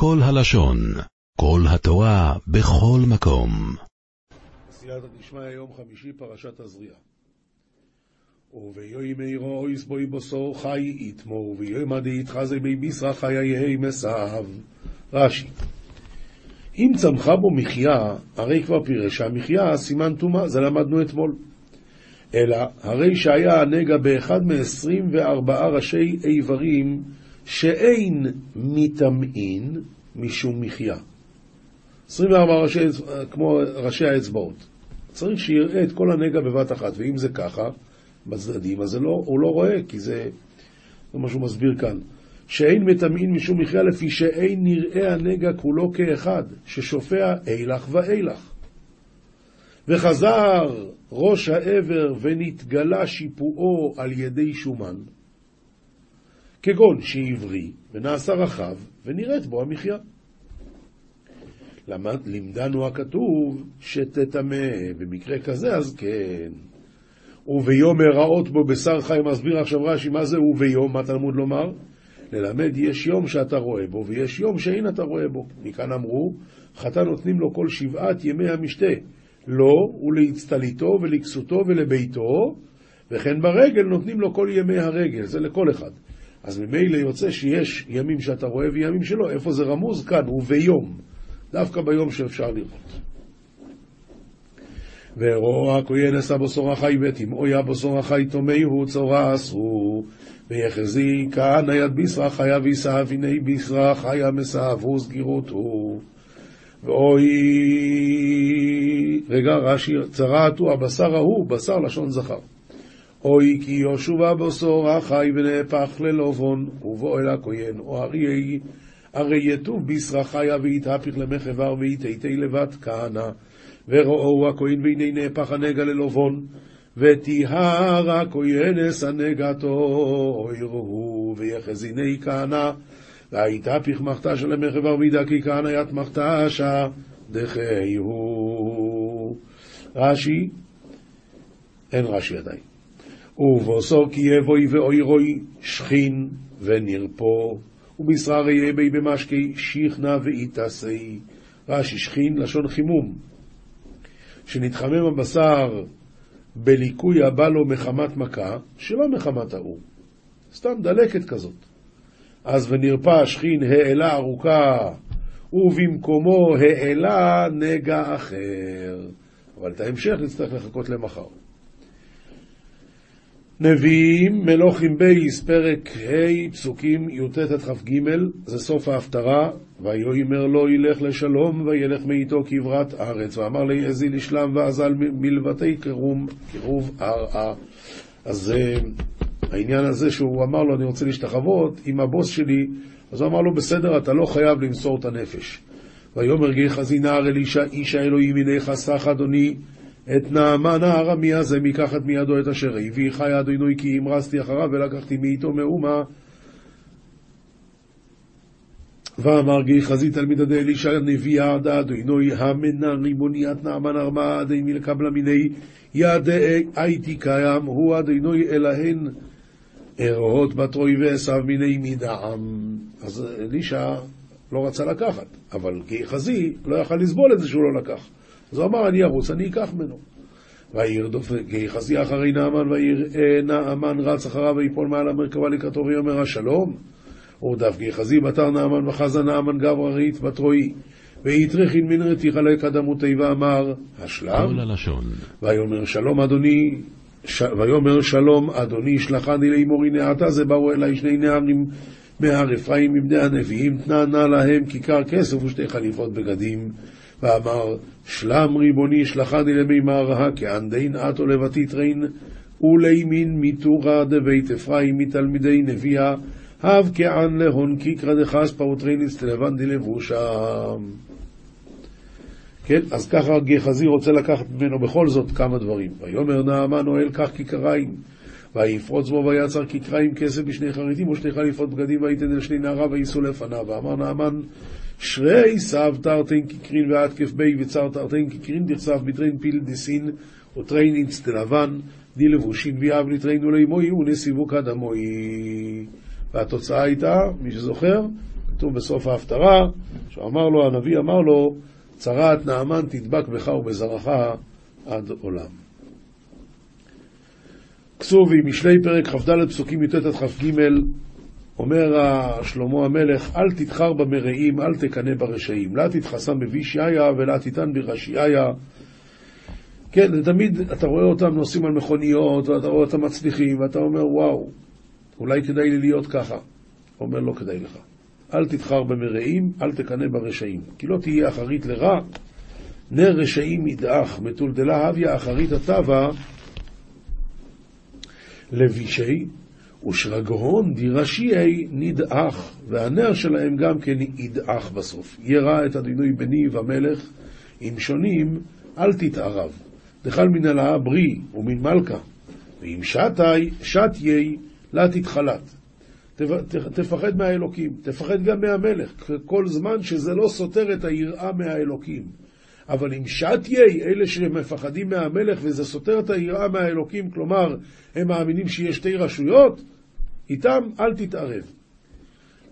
כל הלשון, כל התורה, בכל מקום. סייעתא דשמיא, יום חמישי, פרשת תזריע. וביום מאירו אויס בוי בוסור חי איתמו, וביום עדי יתחזי בי ביסרא חיה יהי מסב. רש"י אם צמחה בו מחיה, הרי כבר פירשה מחיה, סימן טומאה, זה למדנו אתמול. אלא, הרי שהיה הנגע באחד מ-24 ראשי איברים שאין מטמאין משום מחיה. 24 ראשי, כמו ראשי האצבעות. צריך שיראה את כל הנגע בבת אחת, ואם זה ככה, בצדדים, אז לא, הוא לא רואה, כי זה, זה מה שהוא מסביר כאן. שאין מטמאין משום מחיה לפי שאין נראה הנגע כולו כאחד, ששופע אילך ואילך. וחזר ראש העבר ונתגלה שיפועו על ידי שומן, כגון שעברי ונעשה רחב ונראית בו המחיה. למד, לימדנו הכתוב שתטמא, במקרה כזה אז כן. וביום הראות בו בשר חי, מסביר עכשיו רש"י מה זה וביום, מה תלמוד לומר? ללמד יש יום שאתה רואה בו ויש יום שאין אתה רואה בו. מכאן אמרו, חתן נותנים לו כל שבעת ימי המשתה, לו ולהצטליתו ולכסותו ולביתו, וכן ברגל נותנים לו כל ימי הרגל, זה לכל אחד. אז ממילא יוצא שיש ימים שאתה רואה וימים שלא, איפה זה רמוז? כאן, וביום, דווקא ביום שאפשר לראות. ורואה הכהן עשה בוסור החי ותמאויה בוסור החי תומהו צורה אסרו. ויחזי כהנא יד בישרה חיה ויסהב הנה בישרה חיה מסהבו סגירותו ואוי רגע רש"י צרעת הוא הבשר ההוא בשר לשון זכר אוי כי יהושע בוסור החי ונהפך ללובון ובוא אל הכהן או ארי הרי יטוב בישרה חיה ויתהפך למחבר ויתהי לבת כהנא וראו הכהן והנה נהפך הנגע ללובון, וטיהר הכהנס הנגעתו, אוירו ויחזיני כהנא, והייתה פחמחתה של המחבר וידע כי כהנא ית מחתשה דחיהו. רש"י, אין רש"י עדיין. ובוסו כי יבואי ואוירוי שכין ונרפו, ובשרה יהיה בי במשקי שיכנה ואיתסי. רש"י שכין לשון חימום, שנתחמם הבשר בליקוי הבא לו מחמת מכה, שלא מחמת ההוא, סתם דלקת כזאת. אז ונרפא השכין העלה ארוכה, ובמקומו העלה נגע אחר. אבל את ההמשך נצטרך לחכות למחר. נביאים, מלוכים בייס, פרק ה', פסוקים י"ט עד כ"ג, זה סוף ההפטרה, ויאמר לו ילך לשלום, וילך מאיתו כברת ארץ, ואמר לי איזי לשלם ועזל מלבתי קרום, קירוב ערעה. אז העניין הזה שהוא אמר לו, אני רוצה להשתחוות עם הבוס שלי, אז הוא אמר לו, בסדר, אתה לא חייב למסור את הנפש. ויאמר גיא חזינר אל איש האלוהים, הנה חסך אדוני את נעמן הארמי הזה מקחת מידו את אשר הביא חי אדוני כי המרסתי אחריו ולקחתי מאיתו מאומה. ואמר גי חזית תלמיד עדי אלישע נביא עדה אדוני המנה ריבוניית נעמן ארמה עדי מלקבלה מיני יד הייתי קיים הוא אדוני אלהן ארהות בתרוי ועשו מיני מדעם. אז אלישע לא רצה לקחת אבל גי חזי לא יכל לסבול את זה שהוא לא לקח אז הוא אמר, אני ארוץ, אני אקח ממנו. וירדוף גיחזי אחרי נעמן, ויראה נעמן רץ אחריו ויפול מעל המרכבה לקראתו ויאמר השלום. ורדף גיחזי בתר נעמן וחזה נעמן גברא רהיט בתרועי. ויטריכין מן רתיך לקדמותי ואמר, השלם? ויאמר שלום אדוני, ש... ויאמר שלום אדוני שלחני לאמור הנה עתה זה באו אליי שני נערים מהר אפרים מבני הנביאים תנה נא להם כיכר כסף ושתי חליפות בגדים ואמר, שלם ריבוני שלחני למימר הכענדין עתו לבתית רין, ולימין מתורא דבית אפרים מתלמידי נביאה, הב כען להון ככרא דכספא ותרתין אצטלבן דלבושין. כן, אז ככה גחזי רוצה לקחת ממנו בכל זאת כמה דברים. ויאמר נעמן הואל קח כיכריים, ויפרץ בו ויצר כיכריים כסף בשני חריטים ושתי חליפות בגדים ויתן אל שני נעריו וישאו לפניו. ואמר נעמן שרי סב תרתין ככרין ואתקף ביה וצר תרתין ככרין דכסף בתרין פלדסין ותרתין אצטלבן די לבושין ויאב לטרין ולאמוי ונסיבו קדמוי והתוצאה הייתה, מי שזוכר, כתוב בסוף ההפטרה, שאמר לו, הנביא אמר לו, צרעת נעמן תדבק בך ובזרעך עד עולם. כסובי, משלי פרק כ"ד פסוקים י"ט עד כ"ג, אומר שלמה המלך, אל תתחר במרעים, אל תקנא ברשעים, לא תתחסם בבישעיה ולא תיתן ברשעיה. כן, תמיד אתה רואה אותם נוסעים על מכוניות, ואתה רואה אותם מצליחים, ואתה אומר, וואו, אולי כדאי לי להיות ככה. אומר, לא כדאי לך. אל תתחר במרעים, אל תקנא ברשעים. כי לא תהיה אחרית לרע, נר רשעים ידעך, מטולטלה הוויה אחרית הטבה, לבישי, ושרגהון דירשיי נדעך, והנר שלהם גם כן ידעך בסוף. ירא את הדינוי בני ומלך, אם שונים, אל תתערב. דחל מן הלאה ברי ומן מלכה, ואם שתי, שתיי, לה תתחלת. תפחד מהאלוקים, תפחד גם מהמלך, כל זמן שזה לא סותר את היראה מהאלוקים. אבל אם שתיי, אלה שמפחדים מהמלך וזה סותר את היראה מהאלוקים, כלומר, הם מאמינים שיש שתי רשויות, איתם אל תתערב.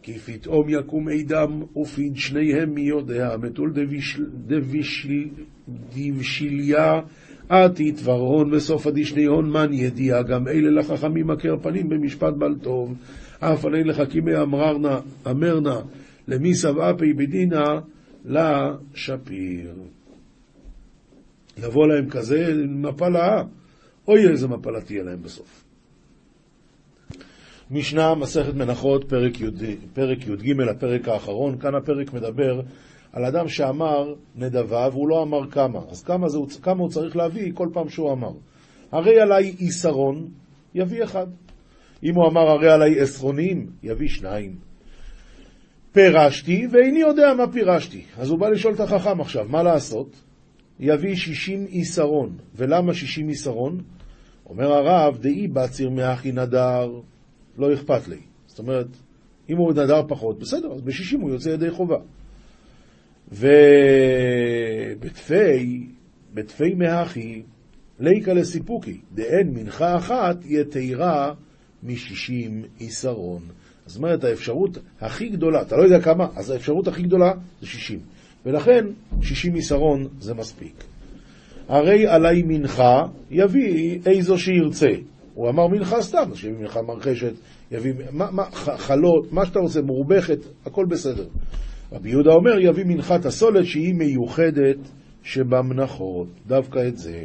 כי פתאום יקום עדם ופיד שניהם מי יודע, מתול דבשיליה עתית ורהון בסוף הדשניון מן ידיעה, גם אלה לחכמים מכר פנים במשפט בל טוב, אף עלי לחכימי אמרנה, אמרנה, למי סבעה פי בדינה, לה שפיר. יבוא להם כזה מפלה, אוי איזה מפלה תהיה להם בסוף. משנה, מסכת מנחות, פרק, פרק י"ג, הפרק האחרון. כאן הפרק מדבר על אדם שאמר נדבה והוא לא אמר כמה. אז כמה, זה, כמה הוא צריך להביא כל פעם שהוא אמר. הרי עליי עיסרון, יביא אחד. אם הוא אמר הרי עליי עשרונים, יביא שניים. פירשתי ואיני יודע מה פירשתי. אז הוא בא לשאול את החכם עכשיו, מה לעשות? יביא שישים עיסרון. ולמה שישים עיסרון? אומר הרב, דאי בציר מאחי נדר, לא אכפת לי. זאת אומרת, אם הוא נדר פחות, בסדר, אז בשישים הוא יוצא ידי חובה. ובתפי, בתפי מאחי, ליקה לסיפוקי, דאין מנחה אחת יתירה משישים עיסרון. זאת אומרת, האפשרות הכי גדולה, אתה לא יודע כמה, אז האפשרות הכי גדולה זה שישים. ולכן, שישים עיסרון זה מספיק. הרי עלי מנחה יביא איזו שירצה. הוא אמר מנחה סתם, אז שיביא מנחה מרחשת, יביא מה, מה, חלות, מה שאתה רוצה, מורבכת, הכל בסדר. רבי יהודה אומר, יביא מנחת הסולת שהיא מיוחדת שבמנחות, דווקא את זה.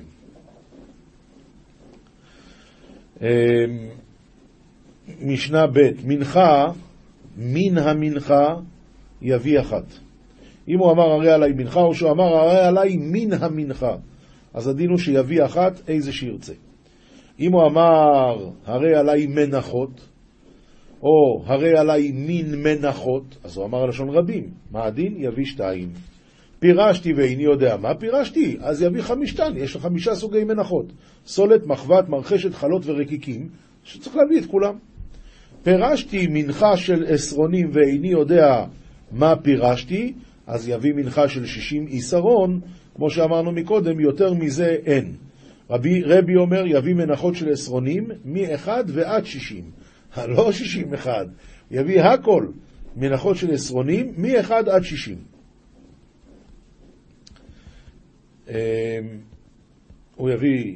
אמ, משנה ב' מנחה, מן המנחה יביא אחת. אם הוא אמר הרי עליי מנחה, או שהוא אמר הרי עליי מן המנחה, אז הדין הוא שיביא אחת איזה שירצה. אם הוא אמר הרי עליי מנחות, או הרי עליי מין מנחות, אז הוא אמר לשון רבים, מה הדין? יביא שתיים. פירשתי ואיני יודע מה פירשתי, אז יביא חמישתן, יש לו חמישה סוגי מנחות. סולת, מחבת, מרחשת, חלות ורקיקים, שצריך להביא את כולם. פירשתי מנחה של עשרונים ואיני יודע מה פירשתי, אז יביא מנחה של שישים עיסרון, כמו שאמרנו מקודם, יותר מזה אין. רבי, רבי אומר, יביא מנחות של עשרונים, מ-1 ועד שישים. לא שישים אחד, יביא הכל מנחות של עשרונים, מ-1 עד שישים. אמ, הוא יביא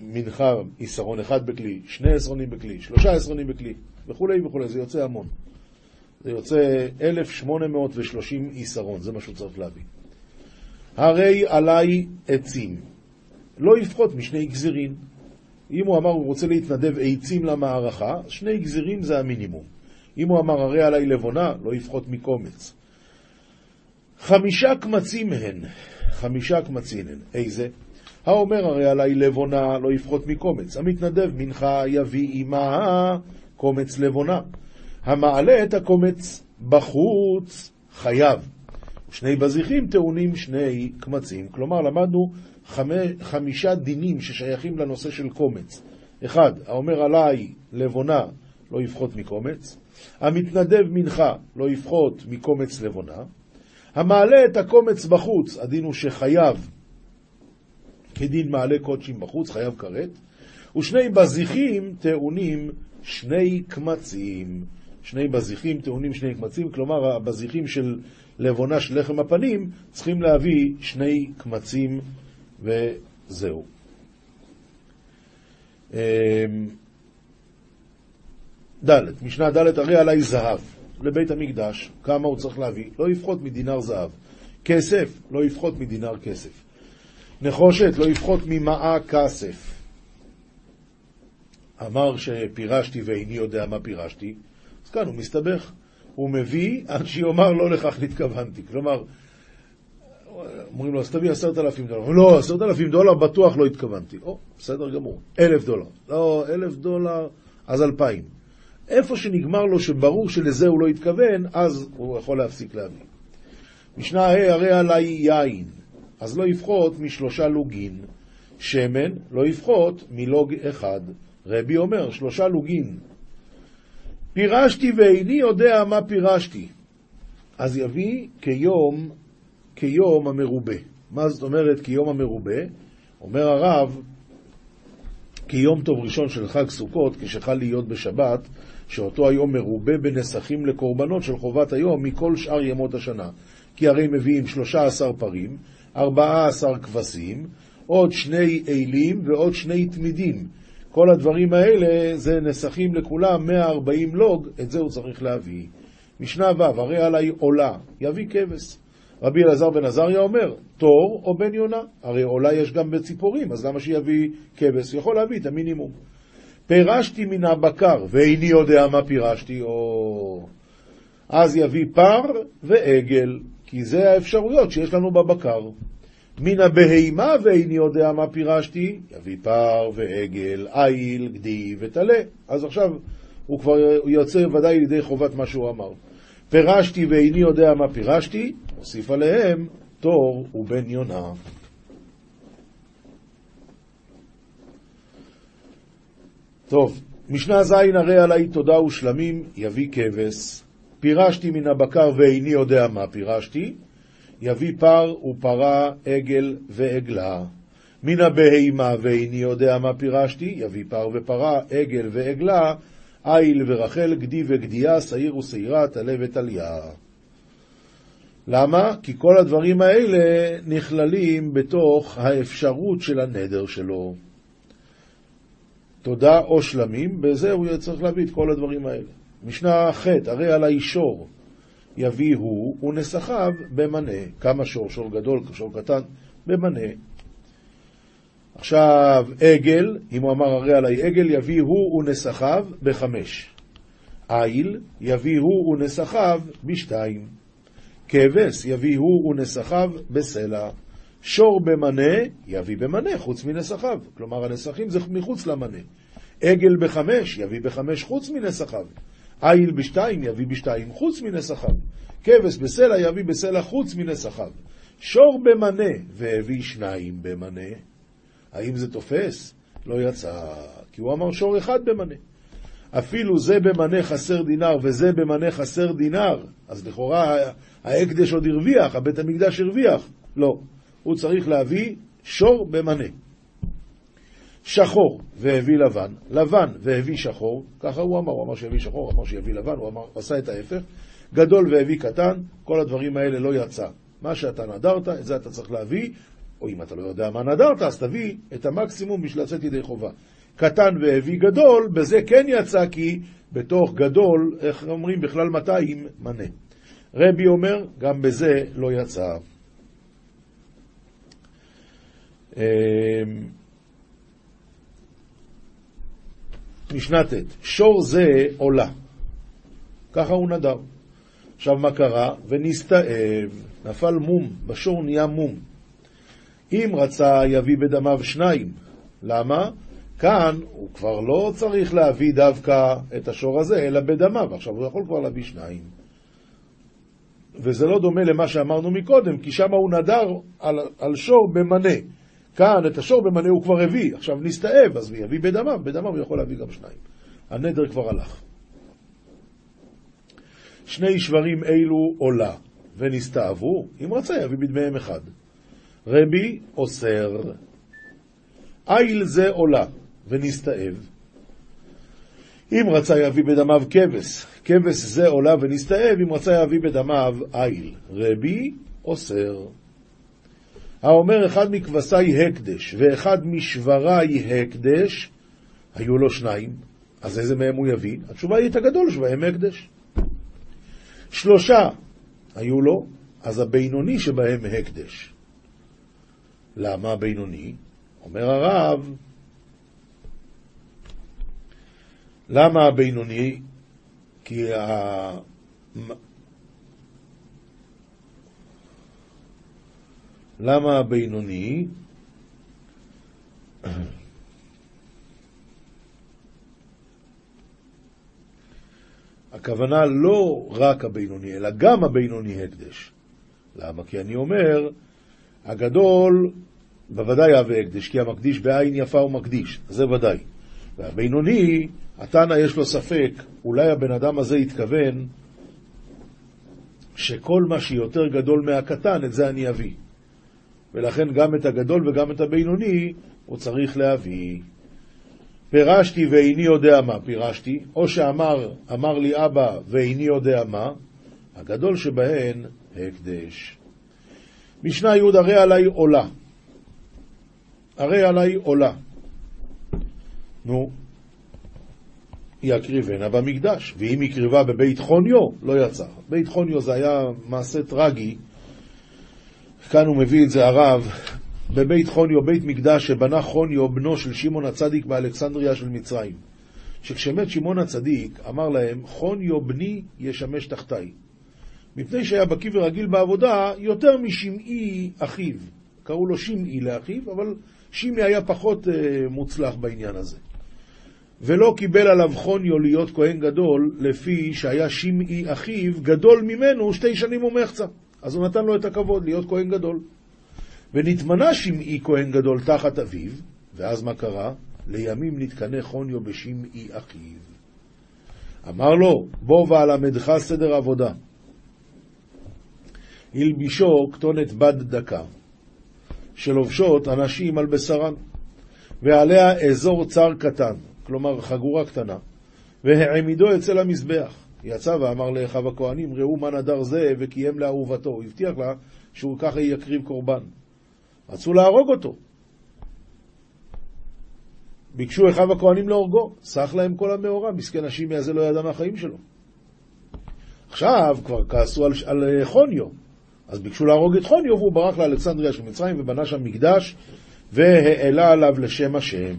מנחה עשרון אחד בכלי, שני עשרונים בכלי, שלושה עשרונים בכלי, וכולי וכולי, זה יוצא המון. זה יוצא 1,830 עשרון, זה מה שהוא צריך להביא. הרי עליי עצים, לא יפחות משני גזירין. אם הוא אמר הוא רוצה להתנדב עצים למערכה, שני גזירים זה המינימום. אם הוא אמר הרי עליי לבונה, לא יפחות מקומץ. חמישה קמצים הן, חמישה קמצים הן. איזה? האומר הרי עליי לבונה, לא יפחות מקומץ. המתנדב מנחה יביא עמה קומץ לבונה. המעלה את הקומץ בחוץ חייב. שני בזיחים טעונים שני קמצים. כלומר, למדנו חמישה דינים ששייכים לנושא של קומץ. אחד, האומר עליי לבונה לא יפחות מקומץ, המתנדב מנחה לא יפחות מקומץ לבונה, המעלה את הקומץ בחוץ, הדין הוא שחייב כדין מעלה קודשים בחוץ, חייב כרת, ושני בזיחים טעונים שני קמצים, שני בזיחים טעונים שני קמצים, כלומר הבזיחים של לבונה של לחם הפנים צריכים להביא שני קמצים וזהו. אמ, ד', משנה ד', הרי עלי זהב לבית המקדש, כמה הוא צריך להביא? לא יפחות מדינר זהב. כסף, לא יפחות מדינר כסף. נחושת, לא יפחות ממעה כסף. אמר שפירשתי ואיני יודע מה פירשתי, אז כאן הוא מסתבך. הוא מביא עד שיאמר לא לכך נתכוונתי. כלומר, אומרים לו, אז תביא עשרת אלפים דולר. לא, עשרת אלפים דולר בטוח לא התכוונתי. או, בסדר גמור. אלף דולר. לא, אלף דולר, אז אלפיים. איפה שנגמר לו שברור שלזה הוא לא התכוון, אז הוא יכול להפסיק להביא. משנה ה' הרי עלי יין, אז לא יפחות משלושה לוגין. שמן לא יפחות מלוג אחד. רבי אומר, שלושה לוגין. פירשתי ואיני יודע מה פירשתי. אז יביא כיום, כיום המרובה. מה זאת אומרת כיום המרובה? אומר הרב, כיום טוב ראשון של חג סוכות, כשחל להיות בשבת, שאותו היום מרובה בנסחים לקורבנות של חובת היום מכל שאר ימות השנה. כי הרי מביאים 13 פרים, 14 כבשים, עוד שני אלים ועוד שני תמידים. כל הדברים האלה זה נסחים לכולם 140 לוג, את זה הוא צריך להביא. משנה ו', הרי עלי עולה, יביא כבש. רבי אלעזר בן עזריה אומר, תור או בן יונה, הרי עולה יש גם בציפורים, אז למה שיביא כבש? יכול להביא את המינימום. פירשתי מן הבקר, ואיני יודע מה פירשתי, או... אז יביא פר ועגל, כי זה האפשרויות שיש לנו בבקר. מן הבהימה ואיני יודע מה פירשתי, יביא פר ועגל, איל, גדי וטלה. אז עכשיו הוא כבר יוצא ודאי לידי חובת מה שהוא אמר. פירשתי ואיני יודע מה פירשתי, הוסיף עליהם תור ובן יונה. טוב, משנה ז' הרי עלי תודה ושלמים, יביא כבש. פירשתי מן הבקר ואיני יודע מה פירשתי, יביא פר ופרה, עגל ועגלה. מן הבהימה ואיני יודע מה פירשתי, יביא פר ופרה, עגל ועגלה, איל ורחל, גדי וגדיה, שעיר ושעירה, טלה וטליה. למה? כי כל הדברים האלה נכללים בתוך האפשרות של הנדר שלו. תודה או שלמים, בזה הוא צריך להביא את כל הדברים האלה. משנה ח', הרי על האישור יביא הוא ונסחיו במנה. כמה שור? שור גדול, שור קטן? במנה. עכשיו, עגל, אם הוא אמר הרי עלי עגל, יביא הוא ונסחיו בחמש. איל, יביא הוא ונסחיו בשתיים. כבש, יביא הוא ונסחיו בסלע. שור במנה, יביא במנה, חוץ מנסחיו. כלומר, הנסחים זה מחוץ למנה. עגל בחמש, יביא בחמש חוץ מנסחיו. איל בשתיים, יביא בשתיים חוץ מנסחיו. כבש בסלע, יביא בסלע חוץ מנסחיו. שור במנה, והביא שניים במנה. האם זה תופס? לא יצא, כי הוא אמר שור אחד במנה. אפילו זה במנה חסר דינר וזה במנה חסר דינר, אז לכאורה ההקדש עוד הרוויח, הבית המקדש הרוויח. לא, הוא צריך להביא שור במנה. שחור והביא לבן, לבן והביא שחור, ככה הוא אמר, הוא אמר שיביא שחור, אמר שיביא לבן, הוא אמר, עשה את ההפך, גדול והביא קטן, כל הדברים האלה לא יצא. מה שאתה נדרת, את זה אתה צריך להביא, או אם אתה לא יודע מה נדרת, אז תביא את המקסימום בשביל לצאת ידי חובה. קטן והביא גדול, בזה כן יצא כי בתוך גדול, איך אומרים, בכלל 200 מנה. רבי אומר, גם בזה לא יצא. משנה ט', שור זה עולה. ככה הוא נדר. עכשיו מה קרה? ונסתאב, נפל מום, בשור נהיה מום. אם רצה יביא בדמיו שניים. למה? כאן הוא כבר לא צריך להביא דווקא את השור הזה, אלא בדמיו. עכשיו הוא יכול כבר להביא שניים. וזה לא דומה למה שאמרנו מקודם, כי שם הוא נדר על, על שור במנה. כאן את השור במנה הוא כבר הביא, עכשיו נסתאב, אז הוא יביא בדמיו, בדמיו הוא יכול להביא גם שניים. הנדר כבר הלך. שני שברים אלו עולה, ונסתאבו, אם רצה יביא בדמיהם אחד. רבי אוסר, איל זה עולה, ונסתאב. אם רצה יביא בדמיו כבש, כבש זה עולה ונסתאב, אם רצה יביא בדמיו איל. רבי אוסר. האומר אחד מכבשי הקדש ואחד משברי הקדש, היו לו שניים, אז איזה מהם הוא יביא? התשובה היא את הגדול שבהם הקדש. שלושה היו לו, אז הבינוני שבהם הקדש. למה הבינוני? אומר הרב, למה הבינוני? כי למה הבינוני? הכוונה לא רק הבינוני, אלא גם הבינוני הקדש. למה? כי אני אומר, הגדול בוודאי יהווה הקדש, כי המקדיש בעין יפה הוא מקדיש, זה ודאי. והבינוני, התנא יש לו ספק, אולי הבן אדם הזה התכוון שכל מה שיותר גדול מהקטן, את זה אני אביא. ולכן גם את הגדול וגם את הבינוני הוא צריך להביא. פירשתי ואיני יודע מה פירשתי, או שאמר, אמר לי אבא ואיני יודע מה, הגדול שבהן הקדש. משנה י' הרי עלי עולה. הרי עלי עולה. נו, היא הקריבנה במקדש, ואם היא קריבה בבית חוניו, לא יצא. בית חוניו זה היה מעשה טרגי, כאן הוא מביא את זה הרב, בבית חוניו, בית מקדש שבנה חוניו, בנו של שמעון הצדיק באלכסנדריה של מצרים. שכשמת שמעון הצדיק, אמר להם, חוניו בני ישמש תחתיי. מפני שהיה בקיא ורגיל בעבודה יותר משמעי אחיו. קראו לו שמעי לאחיו, אבל שמעי היה פחות uh, מוצלח בעניין הזה. ולא קיבל עליו חוניו להיות כהן גדול, לפי שהיה שמעי אחיו גדול ממנו שתי שנים ומחצה. אז הוא נתן לו את הכבוד להיות כהן גדול. ונתמנה שמעי כהן גדול תחת אביו, ואז מה קרה? לימים נתקנא חוניו בשמעי אחיו. אמר לו, בוא ואלמדך סדר עבודה. הלבישו כתונת בד דקה, שלובשות אנשים על בשרן, ועליה אזור צר קטן, כלומר חגורה קטנה, והעמידו אצל המזבח. יצא ואמר לאחיו הכהנים, ראו מה נדר זה וקיים לאהובתו. הוא הבטיח לה שהוא ככה יקריב קורבן. רצו להרוג אותו. ביקשו אחיו הכהנים להורגו, סח להם כל המאורע, מסכן השימי הזה לא ידע מהחיים שלו. עכשיו כבר כעסו על, על חוניו, אז ביקשו להרוג את חוניו והוא ברח לאלכסנדריה של מצרים ובנה שם מקדש והעלה עליו לשם השם.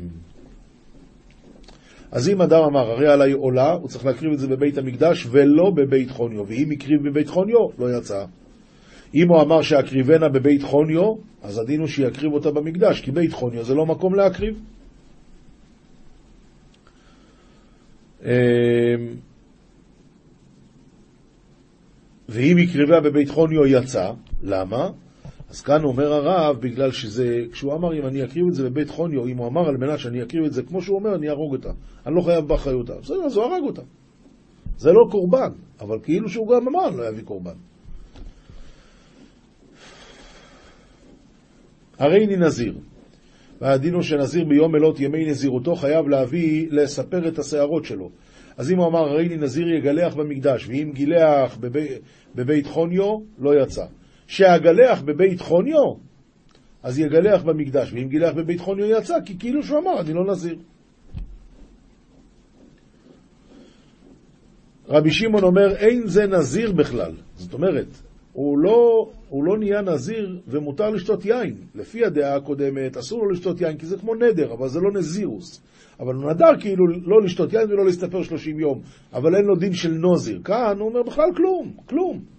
אז אם אדם אמר, הרי עליי עולה, הוא צריך להקריב את זה בבית המקדש ולא בבית חוניו, ואם הקריב בבית חוניו, לא יצא. אם הוא אמר שאקריבנה בבית חוניו, אז הדין הוא שיקריב אותה במקדש, כי בית חוניו זה לא מקום להקריב. אמ, ואם הקריבה בבית חוניו יצא, למה? אז כאן אומר הרב, בגלל שזה, כשהוא אמר אם אני אקריב את זה בבית חוניו, אם הוא אמר על מנת שאני אקריב את זה כמו שהוא אומר, אני אהרוג אותה. אני לא חייב באחריותה. בסדר, אז הוא הרג אותה. זה לא קורבן, אבל כאילו שהוא גם אמר, לא יביא קורבן. הרי אני נזיר. והדין הוא שנזיר ביום מלות ימי נזירותו חייב להביא, לספר את השערות שלו. אז אם הוא אמר, הרי אני נזיר יגלח במקדש, ואם גילח בבי, בבית חוניו, לא יצא. שהגלח בבית חוניו, אז יגלח במקדש, ואם גילח בבית חוניו יצא, כי כאילו שהוא אמר, אני לא נזיר. רבי שמעון אומר, אין זה נזיר בכלל. זאת אומרת, הוא לא, הוא לא נהיה נזיר ומותר לשתות יין. לפי הדעה הקודמת, אסור לו לשתות יין, כי זה כמו נדר, אבל זה לא נזירוס. אבל הוא נדר כאילו לא לשתות יין ולא להסתפר 30 יום, אבל אין לו דין של נוזיר. כאן הוא אומר בכלל כלום, כלום.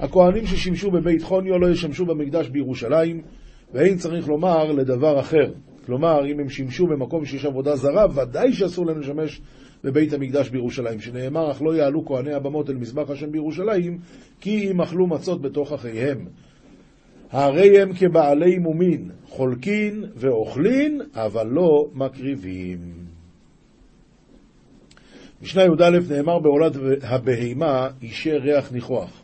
הכהנים ששימשו בבית חוניו לא ישמשו במקדש בירושלים, ואין צריך לומר לדבר אחר. כלומר, אם הם שימשו במקום שיש עבודה זרה, ודאי שאסור להם לשמש בבית המקדש בירושלים, שנאמר, אך לא יעלו כהני הבמות אל מזבח השם בירושלים, כי אם אכלו מצות בתוך אחיהם. הרי הם כבעלי מומין, חולקין ואוכלין, אבל לא מקריבים. משנה י"א נאמר בעולת הבהימה אישי ריח ניחוח,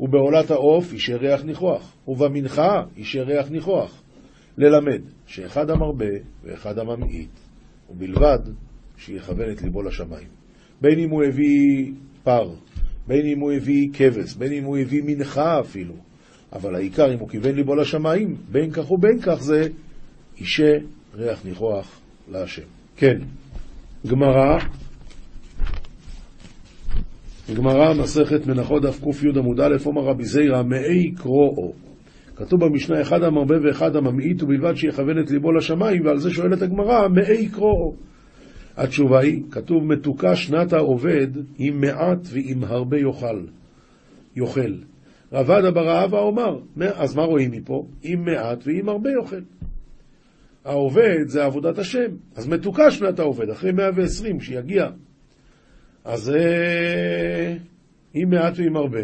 ובעולת העוף אישי ריח ניחוח, ובמנחה אישי ריח ניחוח. ללמד שאחד המרבה ואחד הממעיט, ובלבד שיכוון את ליבו לשמיים. בין אם הוא הביא פר, בין אם הוא הביא כבש, בין אם הוא הביא מנחה אפילו. אבל העיקר, אם הוא כיוון ליבו לשמיים, בין כך ובין כך זה אישה ריח ניחוח להשם. כן, גמרא, גמרא, מסכת מנחות דף קי עמוד א', אומר רבי זיירא, מאי קרואו. כתוב במשנה, אחד המרבה ואחד הממעיט, ובלבד שיכוון את ליבו לשמיים, ועל זה שואלת הגמרא, מאי קרואו. התשובה היא, כתוב מתוקה שנת העובד עם מעט ועם הרבה יאכל. יאכל. רבד בר אבא אומר, אז מה רואים מפה? עם מעט ועם הרבה יאכל. העובד זה עבודת השם, אז מתוקה שנת העובד, אחרי 120 שיגיע. אז אה, עם מעט ועם הרבה,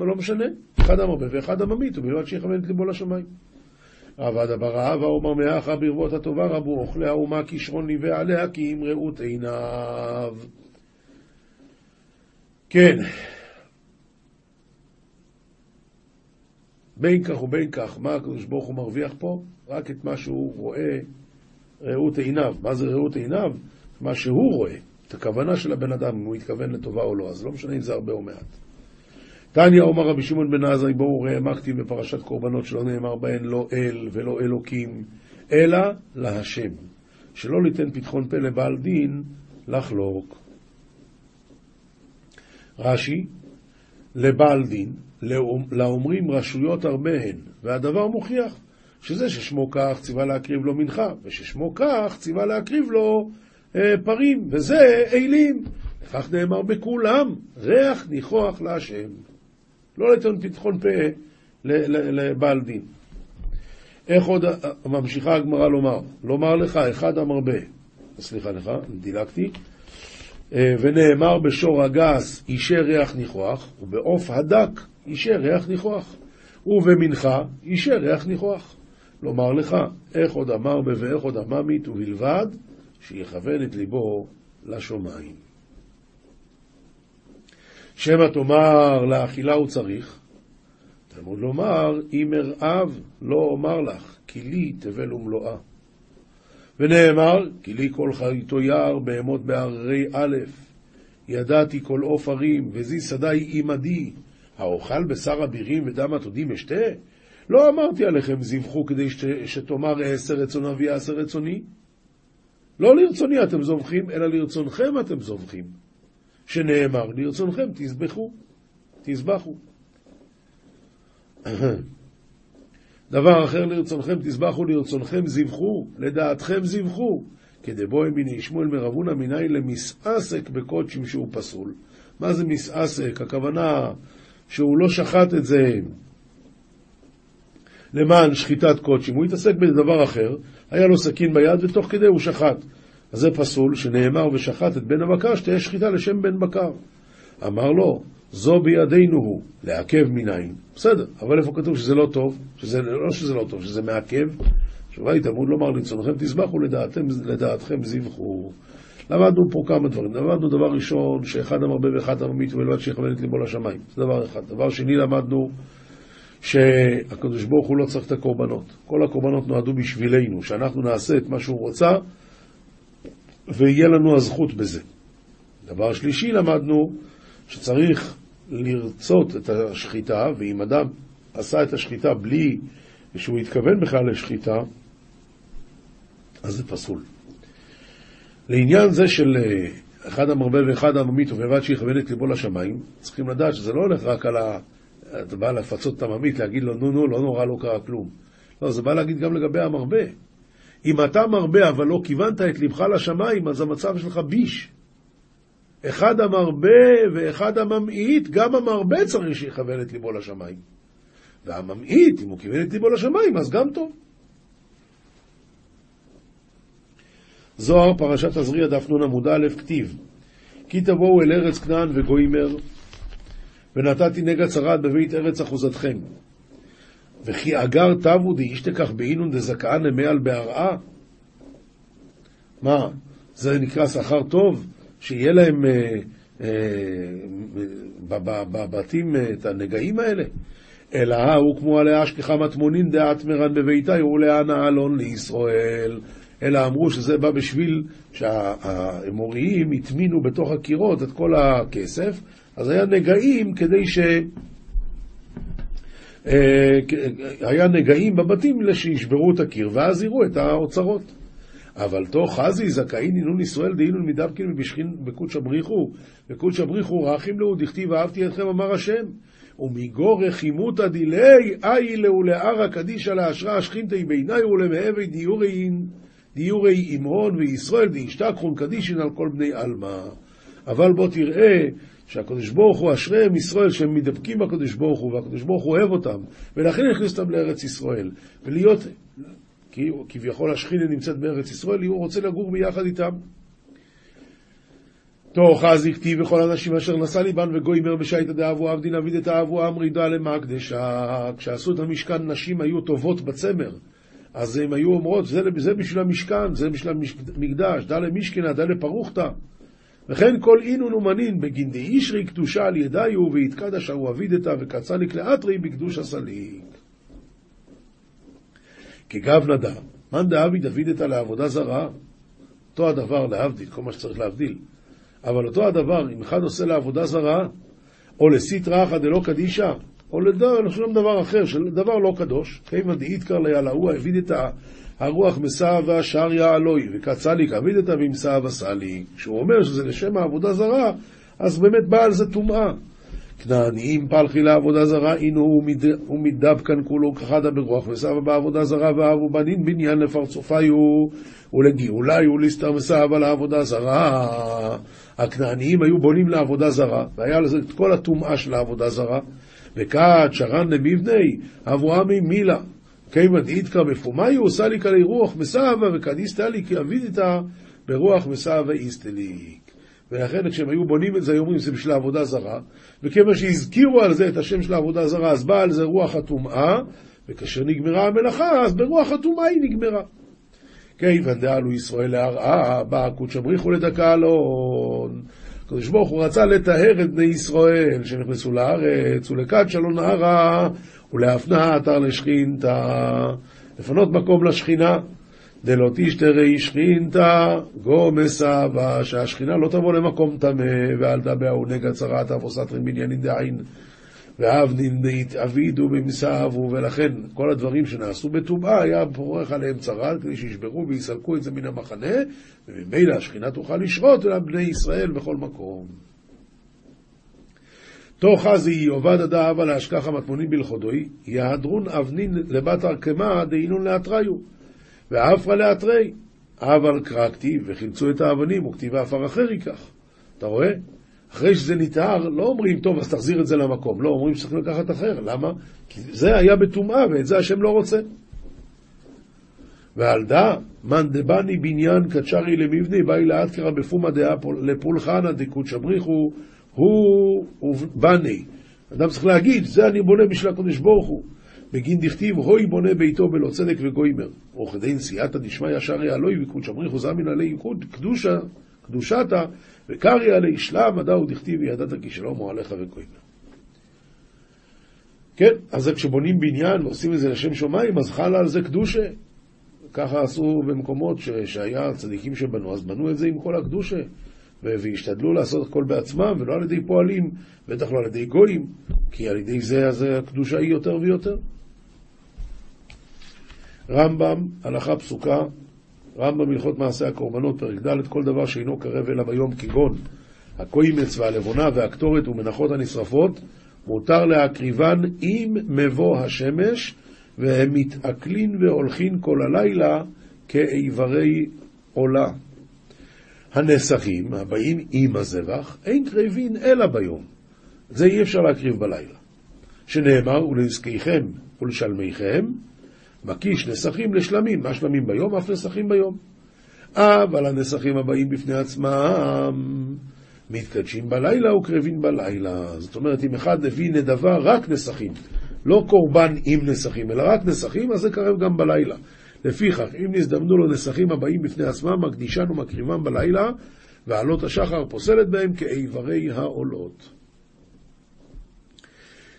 לא משנה, אחד המרבה ואחד הממית, ובלבד שיכוון את ליבו לשמיים. עבד אברה ואומר מאחה ברבות הטובה רבו אוכלי האומה כישרון ניבא עליה כי אם ראות עיניו. כן. בין כך ובין כך, מה הקדוש ברוך הוא מרוויח פה? רק את מה שהוא רואה ראות עיניו. מה זה ראות עיניו? מה שהוא רואה. את הכוונה של הבן אדם, אם הוא התכוון לטובה או לא, אז לא משנה אם זה הרבה או מעט. תניא אומר רבי שמעון בן עזאי, מה כתיב בפרשת קורבנות שלא נאמר בהן לא אל ולא אלוקים, אלא להשם. שלא ליתן פתחון פה לבעל דין לחלוק. רש"י, לבעל דין, לאומרים רשויות הרבה הן, והדבר מוכיח שזה ששמו כך ציווה להקריב לו מנחה, וששמו כך ציווה להקריב לו פרים, וזה אילים. לכך נאמר בכולם, ריח ניחוח להשם. לא לטעון פתחון פה לבעל דין. איך עוד ממשיכה הגמרא לומר? לומר לך, אחד המרבה, סליחה לך, דילגתי, אה, ונאמר בשור הגס אישי ריח ניחוח, ובעוף הדק אישי ריח ניחוח, ובמנחה אישי ריח ניחוח. לומר לך, איך עוד אמר בה ואיך עוד עממית, ובלבד שיכוון את ליבו לשמיים. שמא תאמר לאכילה הוא צריך, תלמוד לומר, אם ארעב לא אומר לך, כי לי תבל ומלואה. ונאמר, כי לי כל חריתו יער בהמות בהררי א', ידעתי כל עוף הרים, וזי שדי עמדי, האוכל בשר אבירים ודם עתודים אשתה? לא אמרתי עליכם זבחו כדי שתאמר אעשה רצון אבי אעשה רצוני. לא לרצוני אתם זובחים, אלא לרצונכם אתם זובחים. שנאמר, לרצונכם תזבחו, תזבחו. דבר אחר לרצונכם תזבחו, לרצונכם זבחו, לדעתכם זבחו. כדבוי מיני שמואל מרבונה מיני למסעסק בקודשים שהוא פסול. מה זה מסעסק? הכוונה שהוא לא שחט את זה למען שחיטת קודשים, הוא התעסק בדבר אחר, היה לו סכין ביד ותוך כדי הוא שחט. אז זה פסול, שנאמר ושחט את בן הבקר, שתהיה שחיטה לשם בן בקר. אמר לו, זו בידינו הוא, לעכב מניין. בסדר, אבל איפה כתוב שזה לא טוב? שזה, לא שזה לא טוב, שזה מעכב? היא, תלמוד לומר לצונכם תזבחו, לדעתם, לדעתכם זבחו. למדנו פה כמה דברים. למדנו דבר ראשון, שאחד המרבה ואחד הממית ובלבד שיכוון את ליבו לשמיים. זה דבר אחד. דבר שני, למדנו שהקדוש ברוך הוא לא צריך את הקורבנות. כל הקורבנות נועדו בשבילנו, שאנחנו נעשה את מה שהוא רוצה, ויהיה לנו הזכות בזה. דבר שלישי, למדנו שצריך לרצות את השחיטה, ואם אדם עשה את השחיטה בלי שהוא התכוון בכלל לשחיטה, אז זה פסול. לעניין זה של אה, אחד המרבה ואחד הממית, ובלבד שיכוון את ליבו לשמיים, צריכים לדעת שזה לא הולך רק על ה... אתה בא לפצות את הממית, להגיד לו, נו, נו, לא נורא, לא קרה כלום. לא, זה בא להגיד גם לגבי המרבה. אם אתה מרבה אבל לא כיוונת את לבך לשמיים, אז המצב שלך ביש. אחד המרבה ואחד הממעיט, גם המרבה צריך שיכוון את ליבו לשמיים. והממעיט, אם הוא כיוון את ליבו לשמיים, אז גם טוב. זוהר, פרשת תזריע, דף נ עמוד א', כתיב כי תבואו אל ארץ כנען וגוימר, ונתתי נגע צרד בבית ארץ אחוזתכם. וכי אגר תבו דאישתכח באינון דזכאן למעל בהרעה? מה, זה נקרא שכר טוב? שיהיה להם אה, אה, בבתים אה, את הנגעים האלה? אלא הוא כמו עליה אשכחה מטמונין דעת מרן בביתה, הוא לאן העלון לישראל. אלא אמרו שזה בא בשביל שהאמוריים הטמינו בתוך הקירות את כל הכסף, אז היה נגעים כדי ש... אה, היה נגעים בבתים שישברו את הקיר, ואז יראו את האוצרות. אבל תוך חזי זכאין אינון ישראל דהינון מדבקין ובשכין בקודש הבריחו, בקודש הבריחו רחים לאו דכתיב אהבתי אתכם אמר השם. ומגור רחימותא דילי אי לאו לערא קדישא לאשרא שכינתי ביני ולמהבי דיורין דיורי אימהון וישראל דישתכחון קדישין על כל בני עלמא. אבל בוא תראה שהקדוש ברוך הוא אשריהם ישראל שהם מדבקים בקדוש ברוך הוא והקדוש ברוך הוא אוהב אותם ולכן הכניס אותם לארץ ישראל ולהיות כי כביכול השכינה נמצאת בארץ ישראל, הוא רוצה לגור ביחד איתם. תוך אז הכתיב וכל האנשים אשר נשא ליבן וגוימר בשייטא דאבו עבדין אביד את האבו אמרידה למקדשה. כשעשו את המשכן נשים היו טובות בצמר. אז הם היו אומרות, זה, זה בשביל המשכן, זה בשביל המקדש, דלה משכנה, דלה פרוכתא. וכן כל אינון ומנין בגינדי אישרי קדושה על ידיו ויתקדש ההוא אבידתא וקצליק לאתרי בקדוש הסליק. כגב נדב, מאן דאבי דוידתא לעבודה זרה, אותו הדבר להבדיל, כל מה שצריך להבדיל. אבל אותו הדבר, אם אחד עושה לעבודה זרה, או לסטרא אחא דלא קדישא, או לשום דבר אחר, של דבר לא קדוש, כיוון דאיתקר ליעלהו את הרוח מסע והשריה אלוהי, וקצליק אבידתא ומסע וסלי. כשהוא אומר שזה לשם העבודה זרה, אז באמת בא על זה טומאה. כנעניים פלחי לעבודה זרה, הנה הוא מדבקן כולו כחדה ברוח וסבא בעבודה זרה ואבו בנין בניין לפרצופיו ולגאוליו לסתר מסבא לעבודה זרה. הכנעניים היו בונים לעבודה זרה, והיה לזה את כל הטומאה של העבודה זרה. וכת שרן למבני אברהמי מילה. כיוון דאיתקא מפומיו עושה לי כלי רוח מסבא וכדיסתא לי כי אבידיתא ברוח מסבא איסטליק. ולכן כשהם היו בונים את זה, היו אומרים שזה בשביל העבודה זרה, וכיוון שהזכירו על זה את השם של העבודה זרה, אז באה על זה רוח הטומאה, וכאשר נגמרה המלאכה, אז ברוח הטומאה היא נגמרה. כיוון דעלו ישראל להרעה, בא קודש הבריחו לדקה אלון. הקדוש ברוך הוא רצה לטהר את בני ישראל שנכנסו לארץ, ולקדשא לא נהרה, ולהפנה אתר לשכינתא, לפנות מקום לשכינה. דלא תשתרי שכינתא גומסה, שהשכינה לא תבוא למקום טמא, ואל תבעו נגע צרת אבוסתרים בניינין דעין, ואבנין דאית אבידו במסעבו, ולכן כל הדברים שנעשו בטומאה, היה פורח עליהם צרת, כדי שישברו ויסלקו את זה מן המחנה, וממילא השכינה תוכל לשרות אל בני ישראל בכל מקום. תוך חזי עובד הדאבה להשכח המטמונים בלכודוי, יהדרון אבנין לבת ארכמה דהינון לאתריו. ואפרא לאתרי, אבל קרקתי וחילצו את האבנים, וכתיב עפר אחר ייקח. אתה רואה? אחרי שזה נטהר, לא אומרים, טוב, אז תחזיר את זה למקום. לא, אומרים שצריך לקחת אחר. למה? כי זה היה בטומאה, ואת זה השם לא רוצה. ועל דא, מאן דבני בניין קדשרי למבני, באי לאתקרא בפומא דעה לפולחנא דקודשא בריחו, הוא בני. אדם צריך להגיד, זה אני בונה בשביל הקדוש ברוך הוא. בגין דכתיב, הוי בונה ביתו בלא צדק וגוימר. וכדי נשיאתא דשמיא שרי עלוי וקודש אמריחו זמין עלי יקוד קדושה, קדושתה, וקרי עלי שלם הדאו דכתיב וידעת כי שלום הוא עליך וגוימר. כן, אז כשבונים בניין ועושים את זה לשם שמיים, אז חלה על זה קדושה. ככה עשו במקומות ש... שהיה צדיקים שבנו, אז בנו את זה עם כל הקדושה. והשתדלו לעשות הכל בעצמם, ולא על ידי פועלים, בטח לא על ידי גויים, כי על ידי זה אז הקדושה היא יותר ויותר. רמב"ם, הלכה פסוקה, רמב"ם הלכות מעשה הקורבנות, פרק ד', כל דבר שאינו קרב אליו היום, כגון הקוימץ והלבונה והקטורת ומנחות הנשרפות, מותר להקריבן עם מבוא השמש, והם מתעכלין והולכין כל הלילה כאיברי עולה. הנסכים הבאים עם הזבח, אין קרבין אלא ביום. זה אי אפשר להקריב בלילה. שנאמר, ולנזקיכם ולשלמיכם, מקיש נסכים לשלמים, מה שלמים ביום? אף נסכים ביום. אבל הנסכים הבאים בפני עצמם מתקדשים בלילה וקרבים בלילה. זאת אומרת, אם אחד הביא נדבה, רק נסכים. לא קורבן עם נסכים, אלא רק נסכים, אז זה קרב גם בלילה. לפיכך, אם נזדמנו לו נסכים הבאים בפני עצמם, מקדישן ומקריבם בלילה, ועלות השחר פוסלת בהם כאיברי העולות.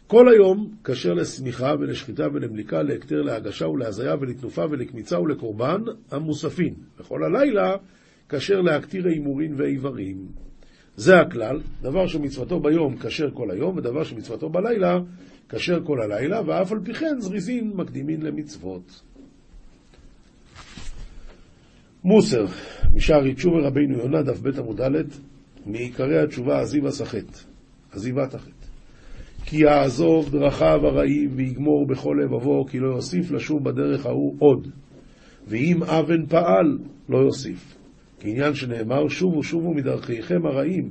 כל היום כשר לשמיכה ולשחיטה ולמליקה, להקטר, להגשה ולהזיה ולתנופה ולקמיצה ולקורבן המוספין. וכל הלילה כשר להקטיר הימורים ואיברים. זה הכלל, דבר שמצוותו ביום כשר כל היום, ודבר שמצוותו בלילה כשר כל הלילה, ואף על פי כן זריזין מקדימין למצוות. מוסר, משערי תשובה רבינו יונה, דף ב' עמוד ד', מעיקרי התשובה עזיבה סחט, עזיבת החטא. כי יעזוב דרכיו הרעים ויגמור בכל לבבו, כי לא יוסיף לשוב בדרך ההוא עוד. ואם אבן פעל, לא יוסיף. כעניין שנאמר, שובו שובו מדרכיכם הרעים,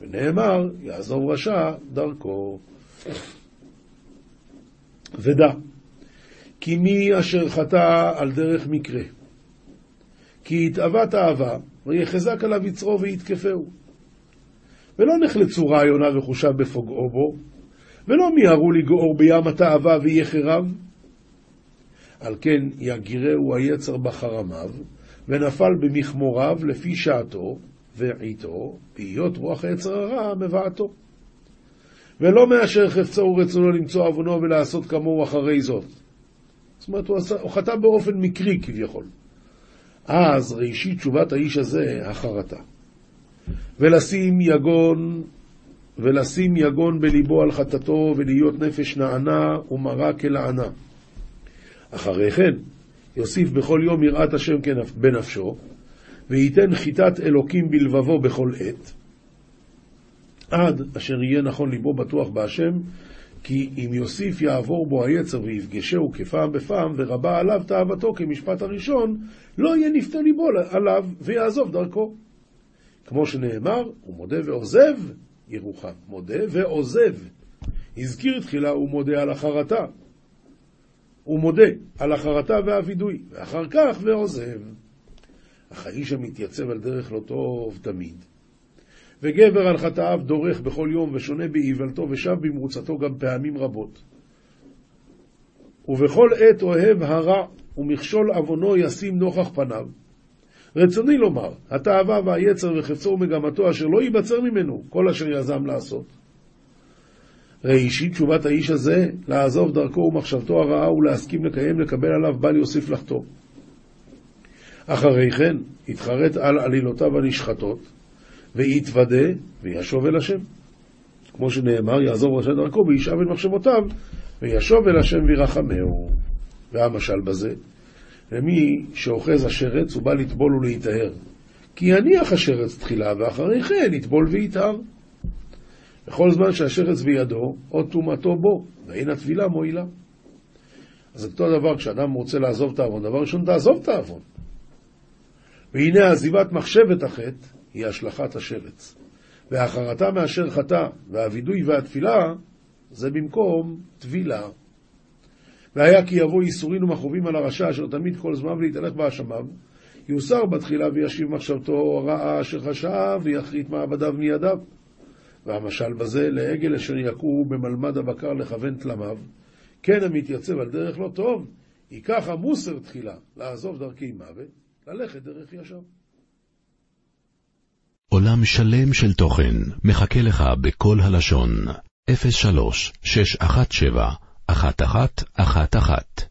ונאמר, יעזוב רשע דרכו. ודע, כי מי אשר חטא על דרך מקרה, כי יתאווה תאווה, ויחזק עליו יצרו ויתקפהו. ולא נחלצו רעיונה וחושיו בפוגעו בו, ולא מיהרו לגעור בים התאווה ויחרב. על כן יגירהו היצר בחרמיו, ונפל במכמוריו לפי שעתו ועיתו, בהיות רוח היצר הרע מבעתו. ולא מאשר חפצו ורצונו למצוא עוונו ולעשות כמוהו אחרי זאת. זאת אומרת, הוא, עשה, הוא חטא באופן מקרי כביכול. אז ראשית תשובת האיש הזה, החרטה. ולשים יגון, ולשים יגון בליבו על חטאתו, ולהיות נפש נענה ומרה כלענה. אחרי כן, יוסיף בכל יום יראת השם בנפשו, וייתן חיטת אלוקים בלבבו בכל עת, עד אשר יהיה נכון ליבו בטוח בהשם, כי אם יוסיף יעבור בו היצר ויפגשהו כפעם בפעם, ורבה עליו תאוותו כמשפט הראשון, לא יהיה נפתה ליבו עליו ויעזוב דרכו. כמו שנאמר, הוא מודה ועוזב ירוחם. מודה ועוזב. הזכיר תחילה, הוא מודה על החרטה. הוא מודה על החרטה והווידוי, ואחר כך ועוזב. אך האיש המתייצב על דרך לא טוב תמיד. וגבר על חטאיו דורך בכל יום ושונה באיוולתו ושב במרוצתו גם פעמים רבות. ובכל עת אוהב הרע ומכשול עוונו ישים נוכח פניו. רצוני לומר, התאווה והיצר וחפצו ומגמתו אשר לא ייבצר ממנו כל אשר יזם לעשות. ראשית תשובת האיש הזה, לעזוב דרכו ומחשבתו הרעה ולהסכים לקיים לקבל עליו בל יוסיף לחטוא. אחרי כן, יתחרט על עלילותיו הנשחטות, ויתוודה וישוב אל השם. כמו שנאמר, יעזוב ראשי דרכו וישאב אל מחשבותיו, וישוב אל השם וירחמהו. והמשל בזה, למי שאוחז השרץ הוא בא לטבול ולהיטהר. כי יניח השרץ תחילה, ואחרי כן יטבול ויטהר. בכל זמן שהשרץ בידו, עוד טומאתו בו, ואין הטבילה מועילה. אז אותו דבר, כשאדם רוצה לעזוב את העוון, דבר ראשון, תעזוב את העוון. והנה עזיבת מחשבת החטא היא השלכת השרץ. והחרטה מאשר חטא, והווידוי והתפילה, זה במקום טבילה. והיה כי יבוא ייסורין ומכאובים על הרשע אשר תמיד כל זמן ולהתהלך באשמיו, יוסר בתחילה וישיב מחשבתו הרעה אשר חשב ויחריט מעבדיו מידיו. והמשל בזה לעגל אשר יכו במלמד הבקר לכוון תלמיו, כן המתייצב על דרך לא טוב, ייקח המוסר תחילה לעזוב דרכי מוות, ללכת דרך ישר. עולם שלם של תוכן מחכה לך בכל הלשון, 03 617 1111